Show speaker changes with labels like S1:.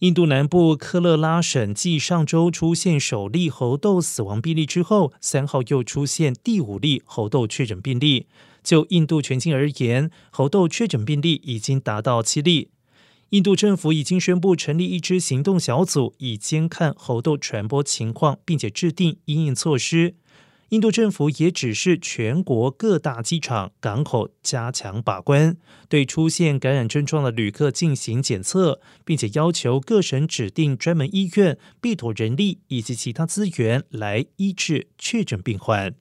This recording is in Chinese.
S1: 印度南部科勒拉省继上周出现首例猴痘死亡病例之后，三号又出现第五例猴痘确诊病例。就印度全境而言，猴痘确诊病例已经达到七例。印度政府已经宣布成立一支行动小组，以监看猴痘传播情况，并且制定应应措施。印度政府也指示全国各大机场、港口加强把关，对出现感染症状的旅客进行检测，并且要求各省指定专门医院，必妥人力以及其他资源来医治确诊病患。